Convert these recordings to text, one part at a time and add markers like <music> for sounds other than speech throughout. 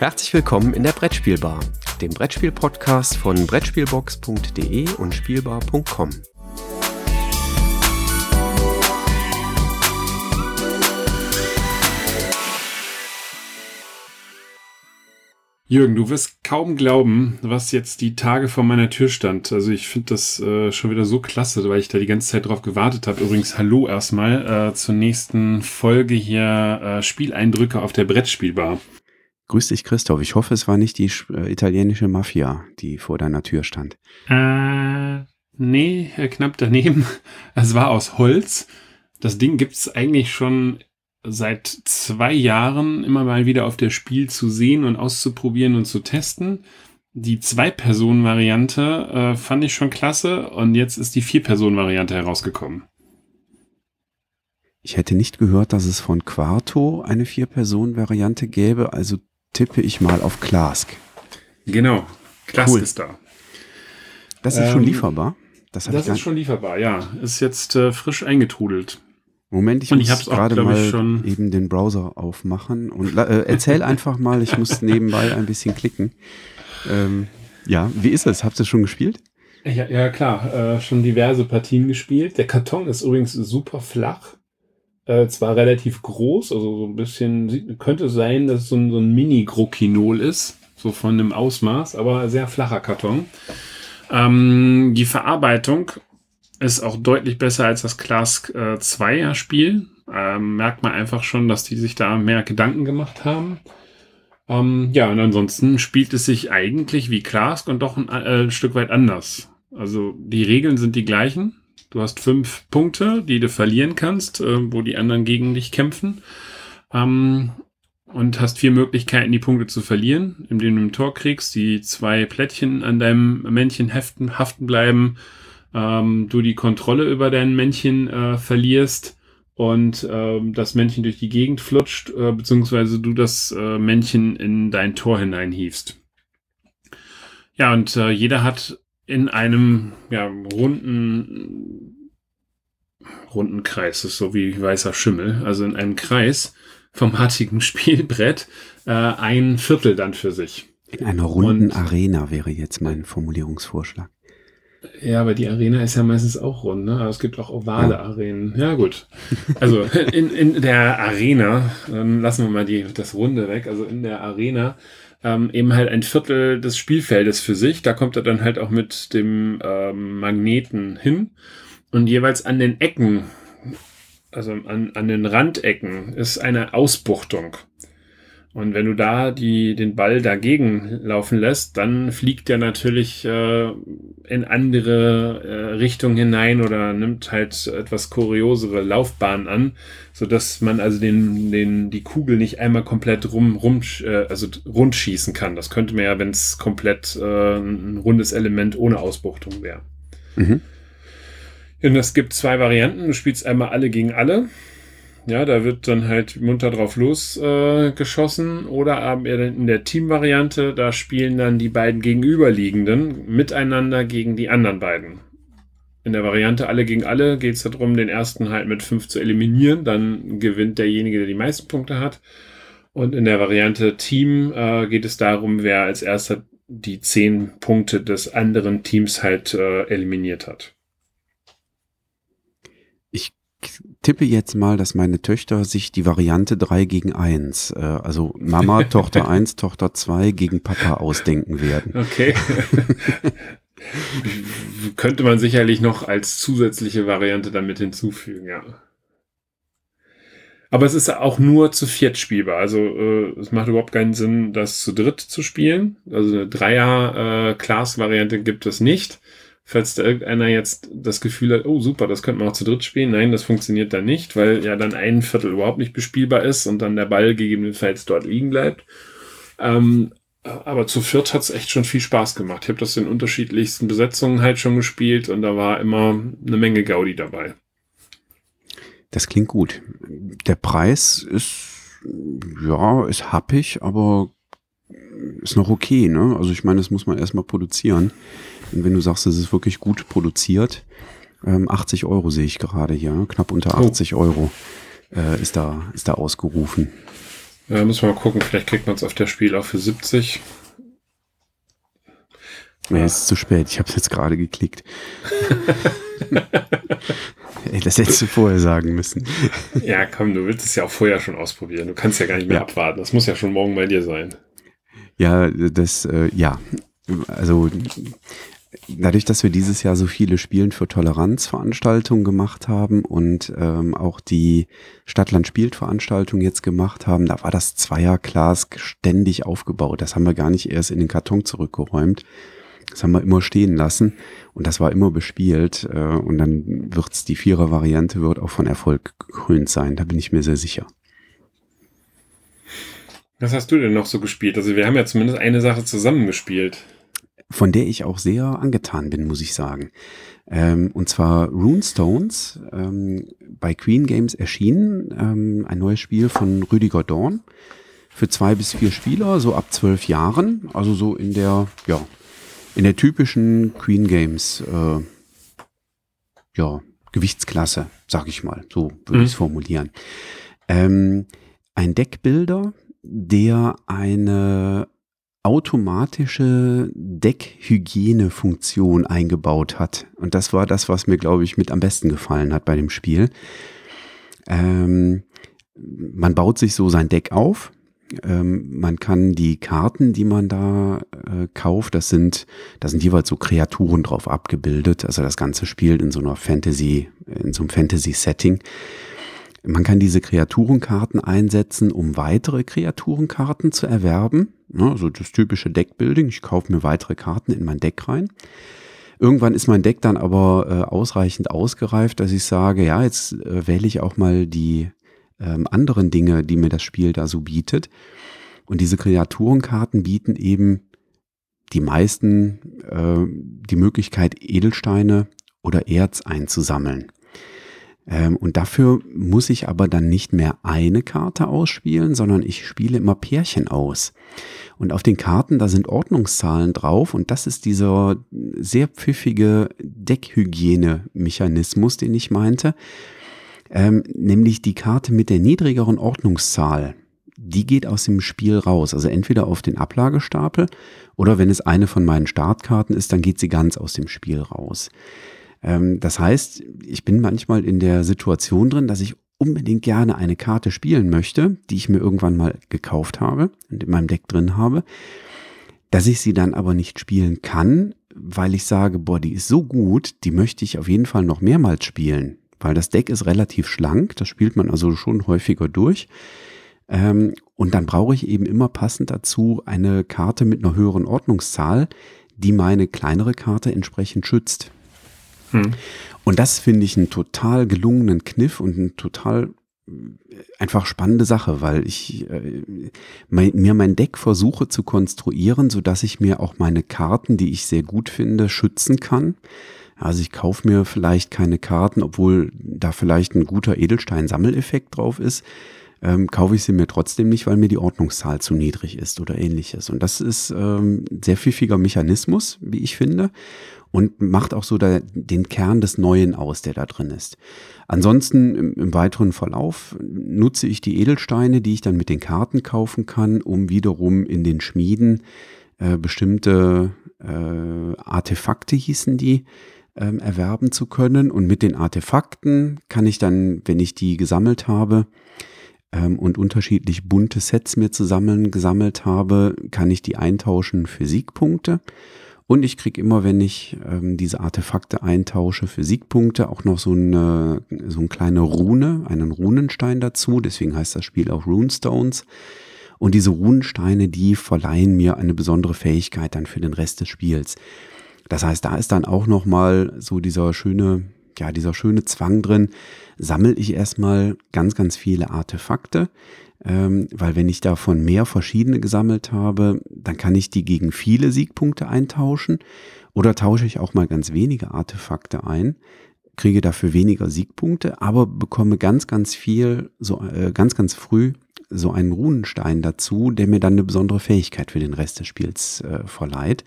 Herzlich willkommen in der Brettspielbar, dem Brettspiel-Podcast von Brettspielbox.de und Spielbar.com. Jürgen, du wirst kaum glauben, was jetzt die Tage vor meiner Tür stand. Also ich finde das äh, schon wieder so klasse, weil ich da die ganze Zeit drauf gewartet habe. Übrigens, hallo erstmal äh, zur nächsten Folge hier äh, Spieleindrücke auf der Brettspielbar. Grüß dich, Christoph. Ich hoffe, es war nicht die äh, italienische Mafia, die vor deiner Tür stand. Äh, nee, knapp daneben. <laughs> Es war aus Holz. Das Ding gibt's eigentlich schon seit zwei Jahren immer mal wieder auf der Spiel zu sehen und auszuprobieren und zu testen. Die Zwei-Personen-Variante äh, fand ich schon klasse und jetzt ist die Vier-Personen-Variante herausgekommen. Ich hätte nicht gehört, dass es von Quarto eine Vier-Personen-Variante gäbe, also tippe ich mal auf Klask. Genau, Klask cool. ist da. Das ist ähm, schon lieferbar? Das, das ist schon lieferbar, ja. Ist jetzt äh, frisch eingetrudelt. Moment, ich und muss gerade mal eben den Browser aufmachen und äh, erzähl einfach mal, ich muss nebenbei ein bisschen klicken. Ähm, ja, wie ist es? Habt ihr schon gespielt? Ja, ja klar, äh, schon diverse Partien gespielt. Der Karton ist übrigens super flach. Äh, zwar relativ groß, also so ein bisschen, könnte sein, dass es so ein, so ein Mini-Grokinol ist, so von dem Ausmaß, aber sehr flacher Karton. Ähm, die Verarbeitung ist auch deutlich besser als das Class äh, 2 Spiel. Ähm, merkt man einfach schon, dass die sich da mehr Gedanken gemacht haben. Ähm, ja, und ansonsten spielt es sich eigentlich wie Clask und doch ein äh, Stück weit anders. Also die Regeln sind die gleichen. Du hast fünf Punkte, die du verlieren kannst, äh, wo die anderen gegen dich kämpfen. Ähm, und hast vier Möglichkeiten, die Punkte zu verlieren, indem du ein Tor kriegst, die zwei Plättchen an deinem Männchen heften, haften bleiben ähm, du die Kontrolle über dein Männchen äh, verlierst und ähm, das Männchen durch die Gegend flutscht, äh, beziehungsweise du das äh, Männchen in dein Tor hineinhiefst. Ja, und äh, jeder hat in einem ja, runden, runden Kreis, ist so wie weißer Schimmel, also in einem Kreis vom hartigen <laughs> Spielbrett äh, ein Viertel dann für sich. In einer runden und, Arena wäre jetzt mein Formulierungsvorschlag. Ja, aber die Arena ist ja meistens auch rund, ne? Aber es gibt auch ovale ja. Arenen. Ja, gut. Also in, in der Arena, ähm, lassen wir mal die, das Runde weg, also in der Arena ähm, eben halt ein Viertel des Spielfeldes für sich. Da kommt er dann halt auch mit dem ähm, Magneten hin. Und jeweils an den Ecken, also an, an den Randecken, ist eine Ausbuchtung. Und wenn du da die, den Ball dagegen laufen lässt, dann fliegt der natürlich äh, in andere äh, Richtungen hinein oder nimmt halt etwas kuriosere Laufbahnen an, so dass man also den, den, die Kugel nicht einmal komplett rum, rum äh, also rund schießen kann. Das könnte man ja, wenn es komplett äh, ein rundes Element ohne Ausbuchtung wäre. Mhm. Und es gibt zwei Varianten. Du spielst einmal alle gegen alle. Ja, da wird dann halt munter drauf losgeschossen. Äh, Oder aber in der Team-Variante, da spielen dann die beiden Gegenüberliegenden miteinander gegen die anderen beiden. In der Variante alle gegen alle geht es darum, den ersten halt mit fünf zu eliminieren. Dann gewinnt derjenige, der die meisten Punkte hat. Und in der Variante Team äh, geht es darum, wer als erster die zehn Punkte des anderen Teams halt äh, eliminiert hat tippe jetzt mal, dass meine Töchter sich die Variante 3 gegen 1, äh, also Mama, <laughs> Tochter 1, Tochter 2 gegen Papa ausdenken werden. Okay. <laughs> Könnte man sicherlich noch als zusätzliche Variante damit hinzufügen, ja. Aber es ist auch nur zu viert spielbar. Also äh, es macht überhaupt keinen Sinn, das zu dritt zu spielen. Also eine Dreier-Class-Variante äh, gibt es nicht falls da irgendeiner jetzt das Gefühl hat, oh super, das könnte man auch zu dritt spielen. Nein, das funktioniert dann nicht, weil ja dann ein Viertel überhaupt nicht bespielbar ist und dann der Ball gegebenenfalls dort liegen bleibt. Ähm, aber zu viert hat's echt schon viel Spaß gemacht. Ich habe das in unterschiedlichsten Besetzungen halt schon gespielt und da war immer eine Menge Gaudi dabei. Das klingt gut. Der Preis ist, ja, ist happig, aber ist noch okay, ne? Also ich meine, das muss man erstmal produzieren. Und wenn du sagst, es ist wirklich gut produziert, ähm, 80 Euro sehe ich gerade hier, knapp unter 80 oh. Euro äh, ist, da, ist da ausgerufen. Ja, muss man mal gucken, vielleicht kriegt man es auf das Spiel auch für 70. Nee, es ist zu spät. Ich habe es jetzt gerade geklickt. <laughs> Ey, das hättest du vorher sagen müssen. ja, komm, du willst es ja auch vorher schon ausprobieren. Du kannst ja gar nicht mehr ja. abwarten. Das muss ja schon morgen bei dir sein. Ja, das, äh, ja. Also dadurch, dass wir dieses Jahr so viele Spielen für Toleranzveranstaltungen gemacht haben und ähm, auch die Stadtland spielt Veranstaltung jetzt gemacht haben, da war das Zweierglas ständig aufgebaut. Das haben wir gar nicht erst in den Karton zurückgeräumt. Das haben wir immer stehen lassen und das war immer bespielt äh, und dann wird's die Vierer-Variante wird auch von Erfolg gekrönt sein, da bin ich mir sehr sicher. Was hast du denn noch so gespielt? Also wir haben ja zumindest eine Sache zusammen gespielt von der ich auch sehr angetan bin, muss ich sagen. Ähm, und zwar Runestones, ähm, bei Queen Games erschienen, ähm, ein neues Spiel von Rüdiger Dorn für zwei bis vier Spieler, so ab zwölf Jahren, also so in der, ja, in der typischen Queen Games, äh, ja, Gewichtsklasse, sag ich mal, so würde mhm. ich es formulieren. Ähm, ein Deckbilder, der eine automatische Deckhygienefunktion eingebaut hat. Und das war das, was mir, glaube ich, mit am besten gefallen hat bei dem Spiel. Ähm, man baut sich so sein Deck auf. Ähm, man kann die Karten, die man da äh, kauft, das sind, da sind jeweils so Kreaturen drauf abgebildet. Also das Ganze spielt in so einer Fantasy, in so einem Fantasy-Setting. Man kann diese Kreaturenkarten einsetzen, um weitere Kreaturenkarten zu erwerben. Ja, so das typische Deckbuilding. Ich kaufe mir weitere Karten in mein Deck rein. Irgendwann ist mein Deck dann aber äh, ausreichend ausgereift, dass ich sage, ja, jetzt äh, wähle ich auch mal die ähm, anderen Dinge, die mir das Spiel da so bietet. Und diese Kreaturenkarten bieten eben die meisten äh, die Möglichkeit, Edelsteine oder Erz einzusammeln. Ähm, und dafür muss ich aber dann nicht mehr eine Karte ausspielen, sondern ich spiele immer Pärchen aus. Und auf den Karten, da sind Ordnungszahlen drauf und das ist dieser sehr pfiffige Deckhygiene-Mechanismus, den ich meinte. Ähm, nämlich die Karte mit der niedrigeren Ordnungszahl, die geht aus dem Spiel raus. Also entweder auf den Ablagestapel oder wenn es eine von meinen Startkarten ist, dann geht sie ganz aus dem Spiel raus. Ähm, das heißt, ich bin manchmal in der Situation drin, dass ich unbedingt gerne eine Karte spielen möchte, die ich mir irgendwann mal gekauft habe und in meinem Deck drin habe, dass ich sie dann aber nicht spielen kann, weil ich sage, boah, die ist so gut, die möchte ich auf jeden Fall noch mehrmals spielen, weil das Deck ist relativ schlank, das spielt man also schon häufiger durch. Ähm, und dann brauche ich eben immer passend dazu eine Karte mit einer höheren Ordnungszahl, die meine kleinere Karte entsprechend schützt. Hm. Und das finde ich einen total gelungenen Kniff und ein total äh, einfach spannende Sache, weil ich äh, mein, mir mein Deck versuche zu konstruieren, so dass ich mir auch meine Karten, die ich sehr gut finde, schützen kann. Also ich kaufe mir vielleicht keine Karten, obwohl da vielleicht ein guter Edelstein-Sammeleffekt drauf ist, ähm, kaufe ich sie mir trotzdem nicht, weil mir die Ordnungszahl zu niedrig ist oder ähnliches. Und das ist ähm, sehr pfiffiger Mechanismus, wie ich finde und macht auch so da, den Kern des Neuen aus, der da drin ist. Ansonsten im, im, weiteren Verlauf nutze ich die Edelsteine, die ich dann mit den Karten kaufen kann, um wiederum in den Schmieden äh, bestimmte äh, Artefakte hießen die, ähm, erwerben zu können. Und mit den Artefakten kann ich dann, wenn ich die gesammelt habe, ähm, und unterschiedlich bunte Sets mir zusammen gesammelt habe, kann ich die eintauschen für Siegpunkte. Und ich kriege immer, wenn ich ähm, diese Artefakte eintausche für Siegpunkte, auch noch so eine, so eine kleine Rune, einen Runenstein dazu. Deswegen heißt das Spiel auch Runestones. Und diese Runensteine, die verleihen mir eine besondere Fähigkeit dann für den Rest des Spiels. Das heißt, da ist dann auch noch mal so dieser schöne, ja, dieser schöne Zwang drin. Sammel ich erstmal ganz, ganz viele Artefakte, ähm, weil wenn ich davon mehr verschiedene gesammelt habe, dann kann ich die gegen viele Siegpunkte eintauschen oder tausche ich auch mal ganz wenige Artefakte ein, kriege dafür weniger Siegpunkte, aber bekomme ganz, ganz viel, so äh, ganz, ganz früh so einen Runenstein dazu, der mir dann eine besondere Fähigkeit für den Rest des Spiels äh, verleiht.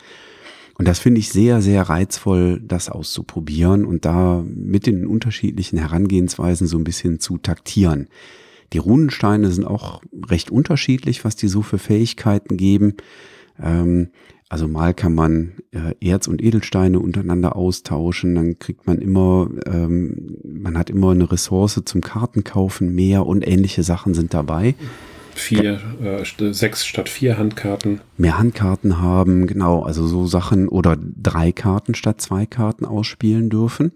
Und das finde ich sehr, sehr reizvoll, das auszuprobieren und da mit den unterschiedlichen Herangehensweisen so ein bisschen zu taktieren. Die Runensteine sind auch recht unterschiedlich, was die so für Fähigkeiten geben. Ähm, also mal kann man äh, Erz und Edelsteine untereinander austauschen, dann kriegt man immer, ähm, man hat immer eine Ressource zum Kartenkaufen mehr und ähnliche Sachen sind dabei. Vier, äh, sechs statt vier Handkarten. Mehr Handkarten haben, genau, also so Sachen oder drei Karten statt zwei Karten ausspielen dürfen.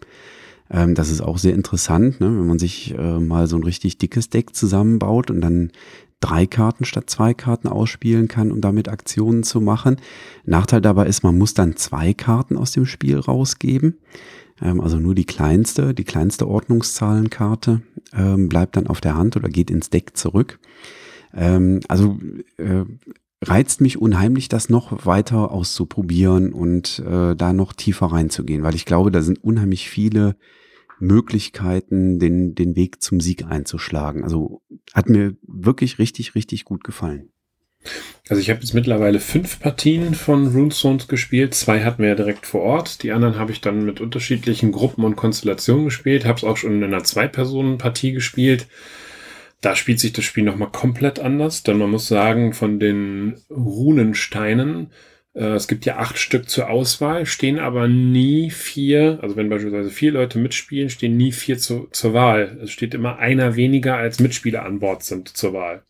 Ähm, das ist auch sehr interessant, ne? wenn man sich äh, mal so ein richtig dickes Deck zusammenbaut und dann drei Karten statt zwei Karten ausspielen kann, um damit Aktionen zu machen. Nachteil dabei ist, man muss dann zwei Karten aus dem Spiel rausgeben. Ähm, also nur die kleinste, die kleinste Ordnungszahlenkarte ähm, bleibt dann auf der Hand oder geht ins Deck zurück. Ähm, also äh, reizt mich unheimlich, das noch weiter auszuprobieren und äh, da noch tiefer reinzugehen, weil ich glaube, da sind unheimlich viele Möglichkeiten, den, den Weg zum Sieg einzuschlagen. Also hat mir wirklich richtig, richtig gut gefallen. Also ich habe jetzt mittlerweile fünf Partien von Runestones gespielt. Zwei hatten wir ja direkt vor Ort. Die anderen habe ich dann mit unterschiedlichen Gruppen und Konstellationen gespielt. Habe es auch schon in einer Zwei-Personen-Partie gespielt. Da spielt sich das Spiel nochmal komplett anders, denn man muss sagen, von den Runensteinen äh, es gibt ja acht Stück zur Auswahl, stehen aber nie vier, also wenn beispielsweise vier Leute mitspielen, stehen nie vier zu, zur Wahl. Es steht immer einer weniger als Mitspieler an Bord sind zur Wahl.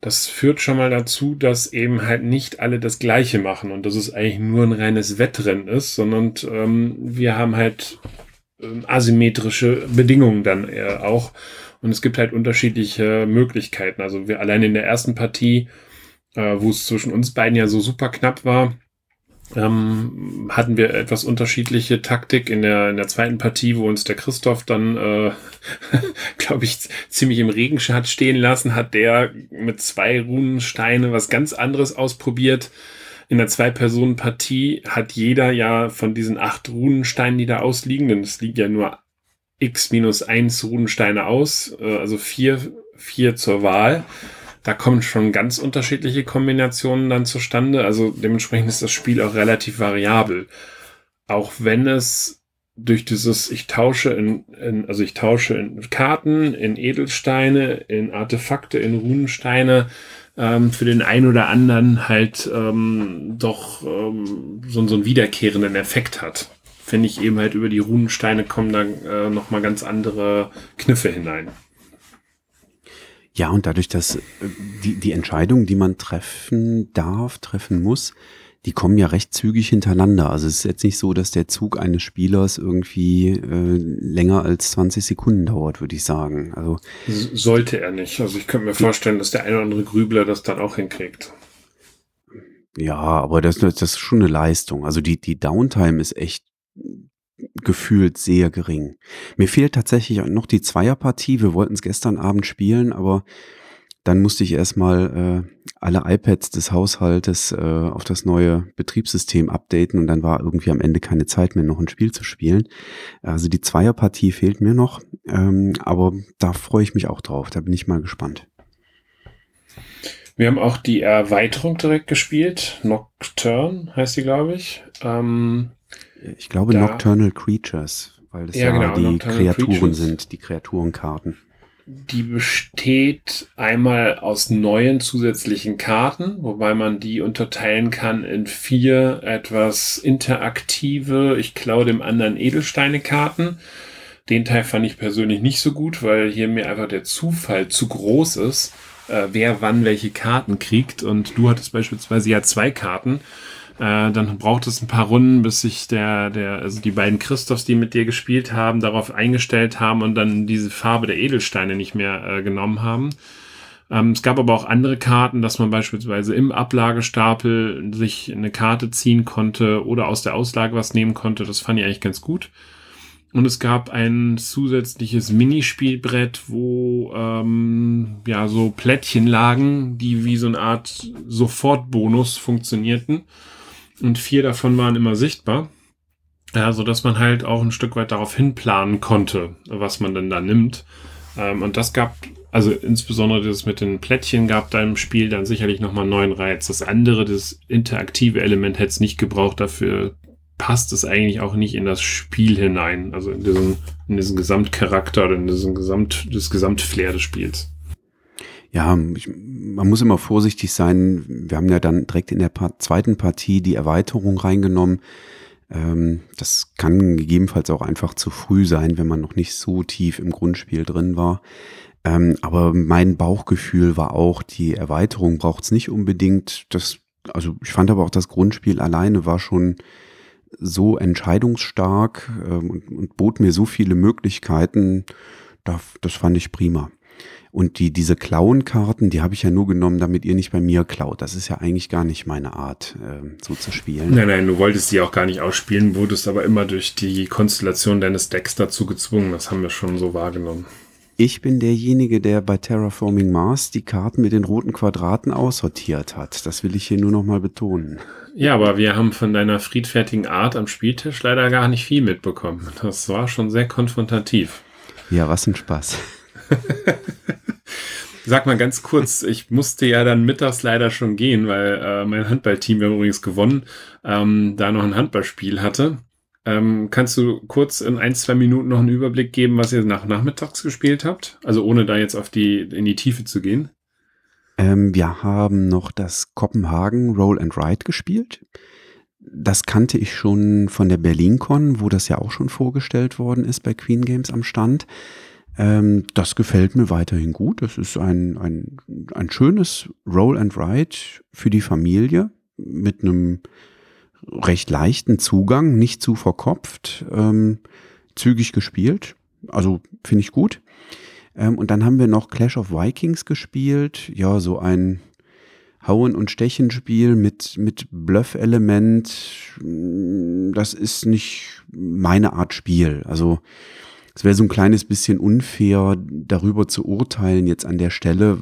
Das führt schon mal dazu, dass eben halt nicht alle das Gleiche machen und dass es eigentlich nur ein reines Wettrennen ist, sondern ähm, wir haben halt ähm, asymmetrische Bedingungen dann äh, auch und es gibt halt unterschiedliche Möglichkeiten. Also wir allein in der ersten Partie äh, wo es zwischen uns beiden ja so super knapp war, ähm, hatten wir etwas unterschiedliche Taktik in der, in der zweiten Partie, wo uns der Christoph dann, äh, <laughs> glaube ich, ziemlich im Regen hat stehen lassen, hat der mit zwei Runensteine was ganz anderes ausprobiert. In der Zwei-Personen-Partie hat jeder ja von diesen acht Runensteinen, die da ausliegen, denn es liegt ja nur x minus eins Runensteine aus, äh, also vier, vier zur Wahl da kommen schon ganz unterschiedliche Kombinationen dann zustande. Also dementsprechend ist das Spiel auch relativ variabel. Auch wenn es durch dieses, ich tausche in, in also ich tausche in Karten, in Edelsteine, in Artefakte, in Runensteine, ähm, für den einen oder anderen halt ähm, doch ähm, so, so einen wiederkehrenden Effekt hat. Finde ich eben halt über die Runensteine kommen da äh, nochmal ganz andere Kniffe hinein. Ja, und dadurch, dass äh, die, die Entscheidungen, die man treffen darf, treffen muss, die kommen ja recht zügig hintereinander. Also es ist jetzt nicht so, dass der Zug eines Spielers irgendwie äh, länger als 20 Sekunden dauert, würde ich sagen. Also sollte er nicht. Also ich könnte mir vorstellen, dass der eine oder andere Grübler das dann auch hinkriegt. Ja, aber das, das ist schon eine Leistung. Also die, die Downtime ist echt gefühlt sehr gering. Mir fehlt tatsächlich noch die Zweierpartie. Wir wollten es gestern Abend spielen, aber dann musste ich erstmal äh, alle iPads des Haushaltes äh, auf das neue Betriebssystem updaten und dann war irgendwie am Ende keine Zeit mehr, noch ein Spiel zu spielen. Also die Zweierpartie fehlt mir noch, ähm, aber da freue ich mich auch drauf. Da bin ich mal gespannt. Wir haben auch die Erweiterung direkt gespielt. Nocturne heißt die, glaube ich. Ähm, ich glaube da, Nocturnal Creatures, weil das ja, ja genau, die Nocturnal Kreaturen Creatures. sind, die Kreaturenkarten. Die besteht einmal aus neuen zusätzlichen Karten, wobei man die unterteilen kann in vier etwas interaktive, ich klaue dem anderen Edelsteine-Karten. Den Teil fand ich persönlich nicht so gut, weil hier mir einfach der Zufall zu groß ist, äh, wer wann welche Karten kriegt. Und du hattest beispielsweise ja zwei Karten äh, dann braucht es ein paar Runden, bis sich der, der, also die beiden Christophs, die mit dir gespielt haben, darauf eingestellt haben und dann diese Farbe der Edelsteine nicht mehr äh, genommen haben. Ähm, es gab aber auch andere Karten, dass man beispielsweise im Ablagestapel sich eine Karte ziehen konnte oder aus der Auslage was nehmen konnte. Das fand ich eigentlich ganz gut. Und es gab ein zusätzliches Minispielbrett, wo ähm, ja so Plättchen lagen, die wie so eine Art Sofortbonus funktionierten und vier davon waren immer sichtbar. Ja, so dass man halt auch ein Stück weit darauf hinplanen konnte, was man denn da nimmt. Ähm, und das gab, also insbesondere das mit den Plättchen gab da im Spiel dann sicherlich nochmal einen neuen Reiz. Das andere, das interaktive Element hätte es nicht gebraucht. Dafür passt es eigentlich auch nicht in das Spiel hinein. Also in diesen, in diesen Gesamtcharakter oder in diesen Gesamt, das Gesamtflair des Spiels. Ja, ich, man muss immer vorsichtig sein. Wir haben ja dann direkt in der Part, zweiten Partie die Erweiterung reingenommen. Ähm, das kann gegebenenfalls auch einfach zu früh sein, wenn man noch nicht so tief im Grundspiel drin war. Ähm, aber mein Bauchgefühl war auch, die Erweiterung braucht es nicht unbedingt. Das, also ich fand aber auch das Grundspiel alleine war schon so entscheidungsstark ähm, und, und bot mir so viele Möglichkeiten. Da, das fand ich prima. Und die, diese Klauenkarten, die habe ich ja nur genommen, damit ihr nicht bei mir klaut. Das ist ja eigentlich gar nicht meine Art, äh, so zu spielen. Nein, nein, du wolltest die auch gar nicht ausspielen, wurdest aber immer durch die Konstellation deines Decks dazu gezwungen. Das haben wir schon so wahrgenommen. Ich bin derjenige, der bei Terraforming Mars die Karten mit den roten Quadraten aussortiert hat. Das will ich hier nur nochmal betonen. Ja, aber wir haben von deiner friedfertigen Art am Spieltisch leider gar nicht viel mitbekommen. Das war schon sehr konfrontativ. Ja, was ein Spaß. <laughs> Sag mal ganz kurz, ich musste ja dann mittags leider schon gehen, weil äh, mein Handballteam, wir haben übrigens gewonnen, ähm, da noch ein Handballspiel hatte. Ähm, kannst du kurz in ein, zwei Minuten noch einen Überblick geben, was ihr nach nachmittags gespielt habt? Also ohne da jetzt auf die, in die Tiefe zu gehen. Ähm, wir haben noch das Kopenhagen Roll and Ride gespielt. Das kannte ich schon von der BerlinCon, wo das ja auch schon vorgestellt worden ist bei Queen Games am Stand. Ähm, das gefällt mir weiterhin gut. Das ist ein, ein, ein schönes Roll and Ride für die Familie mit einem recht leichten Zugang, nicht zu verkopft, ähm, zügig gespielt. Also finde ich gut. Ähm, und dann haben wir noch Clash of Vikings gespielt. Ja, so ein Hauen- und Stechen-Spiel mit, mit Bluff-Element. Das ist nicht meine Art Spiel. Also es wäre so ein kleines bisschen unfair, darüber zu urteilen jetzt an der Stelle,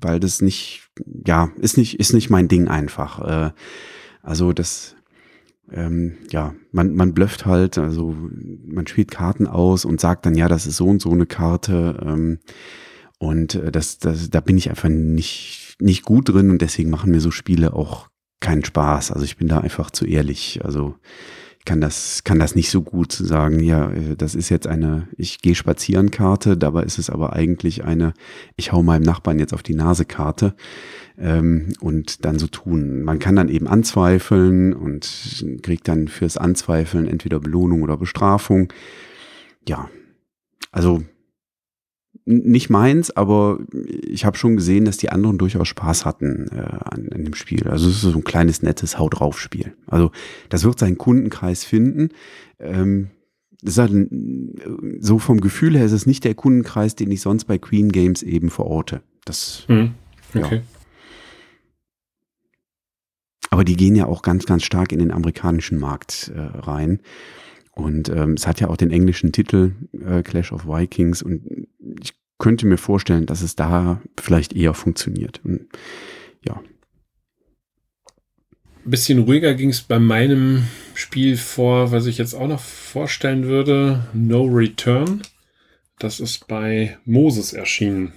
weil das nicht, ja, ist nicht, ist nicht mein Ding einfach. Äh, also das, ähm, ja, man, man blöfft halt, also man spielt Karten aus und sagt dann, ja, das ist so und so eine Karte. Ähm, und äh, das, das, da bin ich einfach nicht, nicht gut drin und deswegen machen mir so Spiele auch keinen Spaß. Also ich bin da einfach zu ehrlich. Also kann das, kann das nicht so gut sagen, ja, äh, das ist jetzt eine, ich gehe spazieren Karte, dabei ist es aber eigentlich eine, ich hau meinem Nachbarn jetzt auf die Nase Karte ähm, und dann so tun. Man kann dann eben anzweifeln und kriegt dann fürs Anzweifeln entweder Belohnung oder Bestrafung. Ja, also nicht meins, aber ich habe schon gesehen, dass die anderen durchaus Spaß hatten äh, an, an, dem Spiel. Also es ist so ein kleines, nettes Haut drauf Spiel. Also das wird seinen Kundenkreis finden. Ähm, halt ein, so vom Gefühl her ist es nicht der Kundenkreis, den ich sonst bei Queen Games eben verorte. Das, hm, okay. Ja. Aber die gehen ja auch ganz, ganz stark in den amerikanischen Markt äh, rein. Und ähm, es hat ja auch den englischen Titel äh, Clash of Vikings und ich könnte mir vorstellen, dass es da vielleicht eher funktioniert. Und, ja. Ein bisschen ruhiger ging es bei meinem Spiel vor, was ich jetzt auch noch vorstellen würde. No Return. Das ist bei Moses erschienen.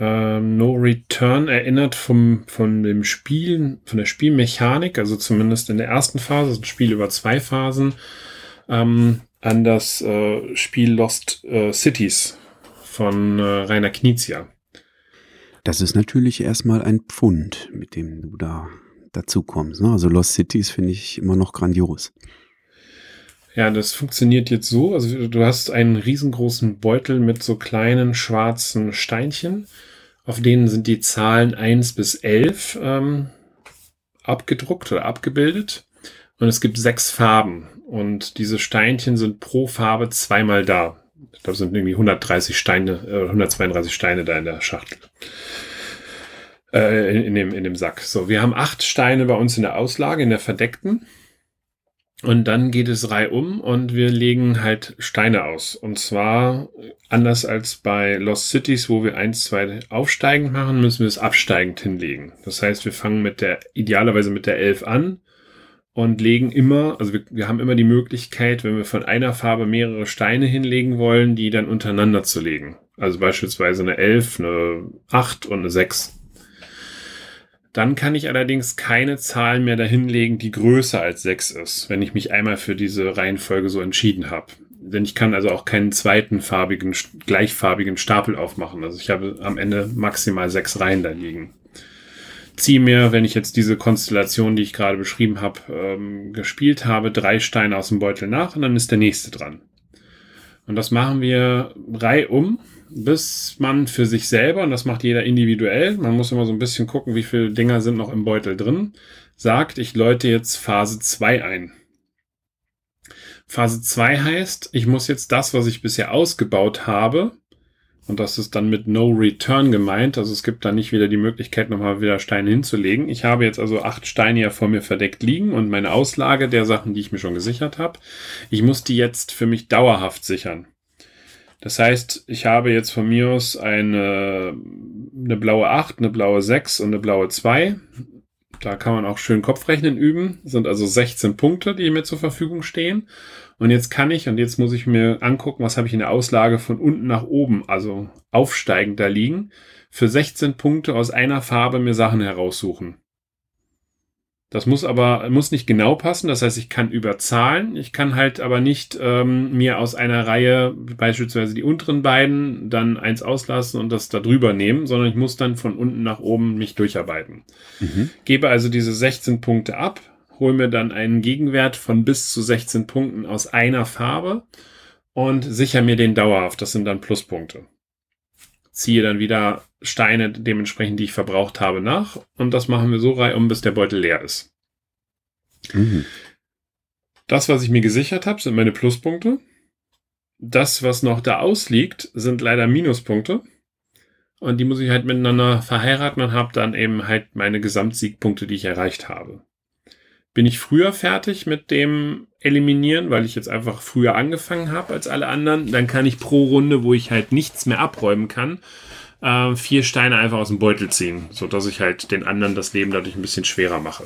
Ähm, no Return erinnert vom, von dem Spiel, von der Spielmechanik, also zumindest in der ersten Phase, ein Spiel über zwei Phasen, ähm, an das äh, Spiel Lost äh, Cities von äh, Rainer Knizia. Das ist natürlich erstmal ein Pfund, mit dem du da dazu kommst. Ne? Also Lost Cities finde ich immer noch grandios. Ja, das funktioniert jetzt so. Also du hast einen riesengroßen Beutel mit so kleinen schwarzen Steinchen auf denen sind die Zahlen 1 bis 11 ähm, abgedruckt oder abgebildet. Und es gibt sechs Farben. Und diese Steinchen sind pro Farbe zweimal da. Ich glaube, es sind irgendwie 130 Steine, äh, 132 Steine da in der Schachtel. Äh, in, in, dem, in dem Sack. So, wir haben acht Steine bei uns in der Auslage, in der verdeckten. Und dann geht es reihum und wir legen halt Steine aus. Und zwar anders als bei Lost Cities, wo wir eins, zwei aufsteigend machen, müssen wir es absteigend hinlegen. Das heißt, wir fangen mit der, idealerweise mit der 11 an und legen immer, also wir, wir haben immer die Möglichkeit, wenn wir von einer Farbe mehrere Steine hinlegen wollen, die dann untereinander zu legen. Also beispielsweise eine 11, eine 8 und eine 6. Dann kann ich allerdings keine Zahl mehr dahinlegen, die größer als 6 ist, wenn ich mich einmal für diese Reihenfolge so entschieden habe. denn ich kann also auch keinen zweiten farbigen, gleichfarbigen Stapel aufmachen. Also ich habe am Ende maximal sechs Reihen da liegen. Ziehe mir, wenn ich jetzt diese Konstellation, die ich gerade beschrieben habe, ähm, gespielt habe, drei Steine aus dem Beutel nach und dann ist der nächste dran. Und das machen wir reihum, bis man für sich selber, und das macht jeder individuell, man muss immer so ein bisschen gucken, wie viele Dinger sind noch im Beutel drin, sagt, ich läute jetzt Phase 2 ein. Phase 2 heißt, ich muss jetzt das, was ich bisher ausgebaut habe, und das ist dann mit No Return gemeint, also es gibt da nicht wieder die Möglichkeit, nochmal wieder Steine hinzulegen. Ich habe jetzt also acht Steine ja vor mir verdeckt liegen und meine Auslage der Sachen, die ich mir schon gesichert habe, ich muss die jetzt für mich dauerhaft sichern. Das heißt, ich habe jetzt von mir aus eine, eine blaue 8, eine blaue 6 und eine blaue 2. Da kann man auch schön Kopfrechnen üben. Das sind also 16 Punkte, die mir zur Verfügung stehen. Und jetzt kann ich, und jetzt muss ich mir angucken, was habe ich in der Auslage von unten nach oben, also aufsteigend da liegen, für 16 Punkte aus einer Farbe mir Sachen heraussuchen. Das muss aber muss nicht genau passen. Das heißt, ich kann überzahlen. Ich kann halt aber nicht ähm, mir aus einer Reihe beispielsweise die unteren beiden dann eins auslassen und das da drüber nehmen, sondern ich muss dann von unten nach oben mich durcharbeiten. Mhm. Gebe also diese 16 Punkte ab, hole mir dann einen Gegenwert von bis zu 16 Punkten aus einer Farbe und sichere mir den dauerhaft. Das sind dann Pluspunkte ziehe dann wieder Steine dementsprechend, die ich verbraucht habe, nach. Und das machen wir so reihum, bis der Beutel leer ist. Mhm. Das, was ich mir gesichert habe, sind meine Pluspunkte. Das, was noch da ausliegt, sind leider Minuspunkte. Und die muss ich halt miteinander verheiraten und habe dann eben halt meine Gesamtsiegpunkte, die ich erreicht habe. Bin ich früher fertig mit dem Eliminieren, weil ich jetzt einfach früher angefangen habe als alle anderen, dann kann ich pro Runde, wo ich halt nichts mehr abräumen kann, äh, vier Steine einfach aus dem Beutel ziehen, sodass ich halt den anderen das Leben dadurch ein bisschen schwerer mache.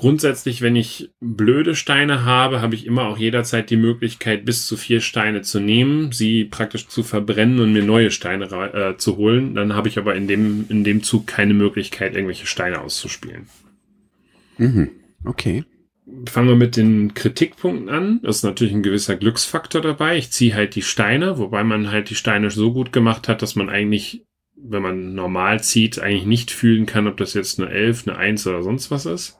Grundsätzlich, wenn ich blöde Steine habe, habe ich immer auch jederzeit die Möglichkeit, bis zu vier Steine zu nehmen, sie praktisch zu verbrennen und mir neue Steine äh, zu holen. Dann habe ich aber in dem, in dem Zug keine Möglichkeit, irgendwelche Steine auszuspielen. Mhm. Okay. Fangen wir mit den Kritikpunkten an. Das ist natürlich ein gewisser Glücksfaktor dabei. Ich ziehe halt die Steine, wobei man halt die Steine so gut gemacht hat, dass man eigentlich, wenn man normal zieht, eigentlich nicht fühlen kann, ob das jetzt eine 11, eine 1 oder sonst was ist.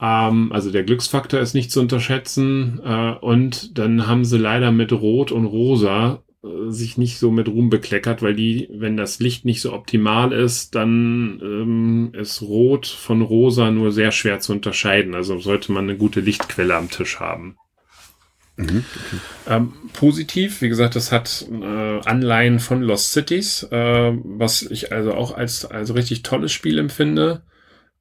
Ähm, also der Glücksfaktor ist nicht zu unterschätzen. Äh, und dann haben sie leider mit Rot und Rosa äh, sich nicht so mit Ruhm bekleckert, weil die, wenn das Licht nicht so optimal ist, dann ähm, ist Rot von Rosa nur sehr schwer zu unterscheiden. Also sollte man eine gute Lichtquelle am Tisch haben. Mhm, okay. ähm, positiv, wie gesagt, das hat äh, Anleihen von Lost Cities, äh, was ich also auch als, als richtig tolles Spiel empfinde.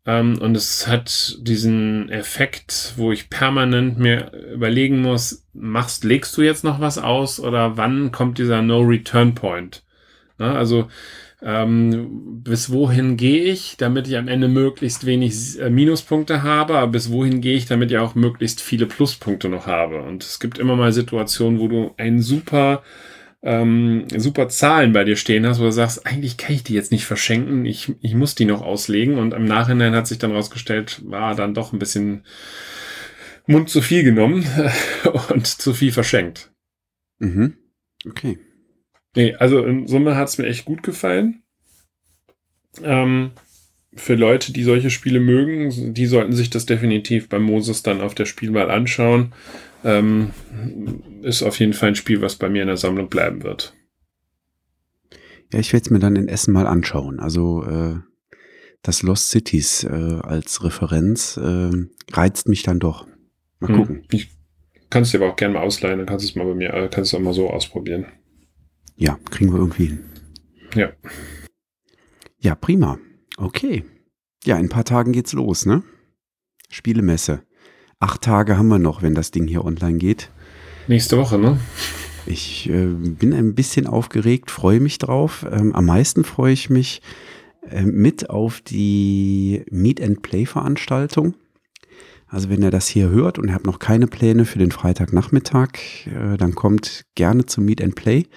Ähm, und es hat diesen Effekt, wo ich permanent mir überlegen muss, machst, legst du jetzt noch was aus oder wann kommt dieser No-Return-Point? Also ähm, bis wohin gehe ich, damit ich am Ende möglichst wenig äh, Minuspunkte habe, aber bis wohin gehe ich, damit ich auch möglichst viele Pluspunkte noch habe. Und es gibt immer mal Situationen, wo du einen super ähm, super Zahlen bei dir stehen hast, wo du sagst, eigentlich kann ich die jetzt nicht verschenken, ich, ich muss die noch auslegen und im Nachhinein hat sich dann rausgestellt, war dann doch ein bisschen Mund zu viel genommen <laughs> und zu viel verschenkt. Mhm. Okay. Nee, also in Summe hat es mir echt gut gefallen. Ähm, für Leute, die solche Spiele mögen, die sollten sich das definitiv bei Moses dann auf der Spielwahl anschauen. Ähm, ist auf jeden Fall ein Spiel, was bei mir in der Sammlung bleiben wird. Ja, ich werde es mir dann in Essen mal anschauen. Also äh, das Lost Cities äh, als Referenz äh, reizt mich dann doch. Mal hm. gucken. Ich kann es dir aber auch gerne mal ausleihen, dann kannst du es mal bei mir, äh, kannst du es auch mal so ausprobieren. Ja, kriegen wir irgendwie hin. Ja. Ja, prima. Okay. Ja, in ein paar Tagen geht's los, ne? Spielemesse. Acht Tage haben wir noch, wenn das Ding hier online geht. Nächste Woche, ne? Ich äh, bin ein bisschen aufgeregt, freue mich drauf. Ähm, am meisten freue ich mich äh, mit auf die Meet and Play Veranstaltung. Also wenn ihr das hier hört und ihr habt noch keine Pläne für den Freitagnachmittag, äh, dann kommt gerne zum Meet and Play.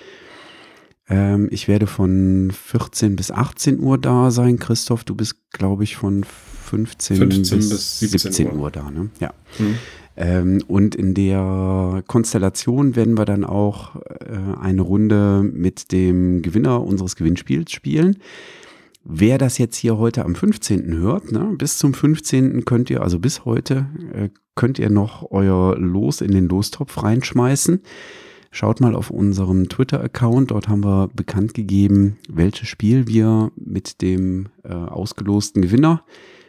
Ähm, ich werde von 14 bis 18 Uhr da sein. Christoph, du bist, glaube ich, von 15, 15 bis, bis 17, 17 Uhr. Uhr. da, ne? Ja. Mhm. Ähm, und in der Konstellation werden wir dann auch äh, eine Runde mit dem Gewinner unseres Gewinnspiels spielen. Wer das jetzt hier heute am 15. hört, ne, bis zum 15. könnt ihr, also bis heute, äh, könnt ihr noch euer Los in den Lostopf reinschmeißen. Schaut mal auf unserem Twitter-Account, dort haben wir bekannt gegeben, welches Spiel wir mit dem äh, ausgelosten Gewinner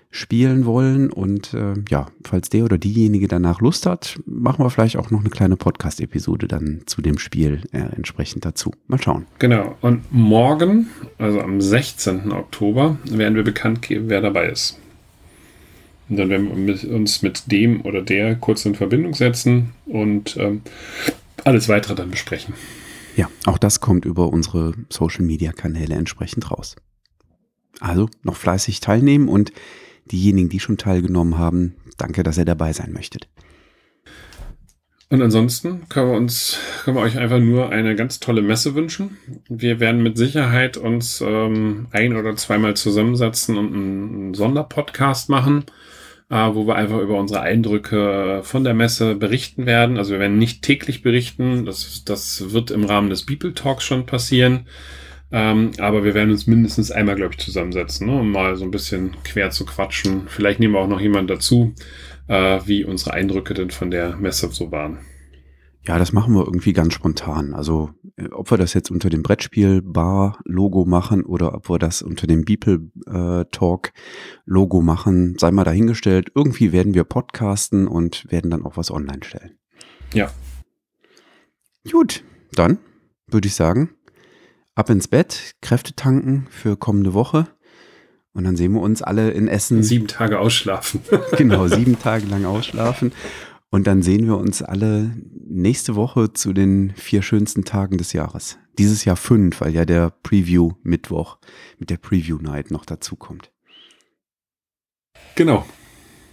spielen wollen. Und äh, ja, falls der oder diejenige danach Lust hat, machen wir vielleicht auch noch eine kleine Podcast-Episode dann zu dem Spiel äh, entsprechend dazu. Mal schauen. Genau. Und morgen, also am 16. Oktober, werden wir bekannt geben, wer dabei ist. Und dann werden wir mit, uns mit dem oder der kurz in Verbindung setzen und ähm, alles weitere dann besprechen. Ja, auch das kommt über unsere Social-Media-Kanäle entsprechend raus. Also noch fleißig teilnehmen und diejenigen, die schon teilgenommen haben, danke, dass ihr dabei sein möchtet. Und ansonsten können wir uns, können wir euch einfach nur eine ganz tolle Messe wünschen. Wir werden mit Sicherheit uns ähm, ein oder zweimal zusammensetzen und einen Sonderpodcast machen, wo wir einfach über unsere Eindrücke von der Messe berichten werden. Also wir werden nicht täglich berichten, das, das wird im Rahmen des People Talks schon passieren. Ähm, aber wir werden uns mindestens einmal, glaube ich, zusammensetzen, ne, um mal so ein bisschen quer zu quatschen. Vielleicht nehmen wir auch noch jemanden dazu, äh, wie unsere Eindrücke denn von der Messe so waren. Ja, das machen wir irgendwie ganz spontan. Also äh, ob wir das jetzt unter dem Brettspiel-Bar-Logo machen oder ob wir das unter dem Beeple-Talk-Logo äh, machen, sei mal dahingestellt. Irgendwie werden wir podcasten und werden dann auch was online stellen. Ja. Gut, dann würde ich sagen, ab ins Bett, Kräfte tanken für kommende Woche. Und dann sehen wir uns alle in Essen. Sieben Tage ausschlafen. genau, <laughs> sieben Tage lang ausschlafen. Und dann sehen wir uns alle nächste Woche zu den vier schönsten Tagen des Jahres. Dieses Jahr fünf, weil ja der Preview-Mittwoch mit der Preview-Night noch dazu kommt. Genau.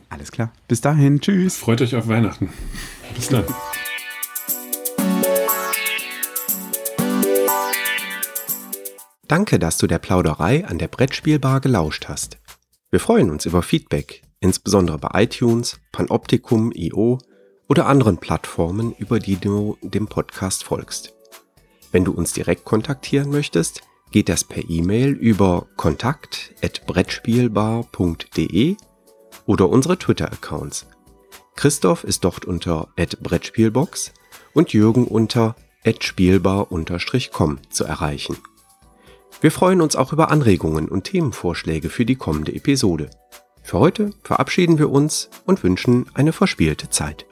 Alles klar. Bis dahin. Tschüss. Freut euch auf Weihnachten. Bis dann. Danke, dass du der Plauderei an der Brettspielbar gelauscht hast. Wir freuen uns über Feedback, insbesondere bei iTunes, Panoptikum, IO oder anderen Plattformen, über die du dem Podcast folgst. Wenn du uns direkt kontaktieren möchtest, geht das per E-Mail über kontakt@brettspielbar.de oder unsere Twitter-Accounts. Christoph ist dort unter @brettspielbox und Jürgen unter @spielbar_com zu erreichen. Wir freuen uns auch über Anregungen und Themenvorschläge für die kommende Episode. Für heute verabschieden wir uns und wünschen eine verspielte Zeit.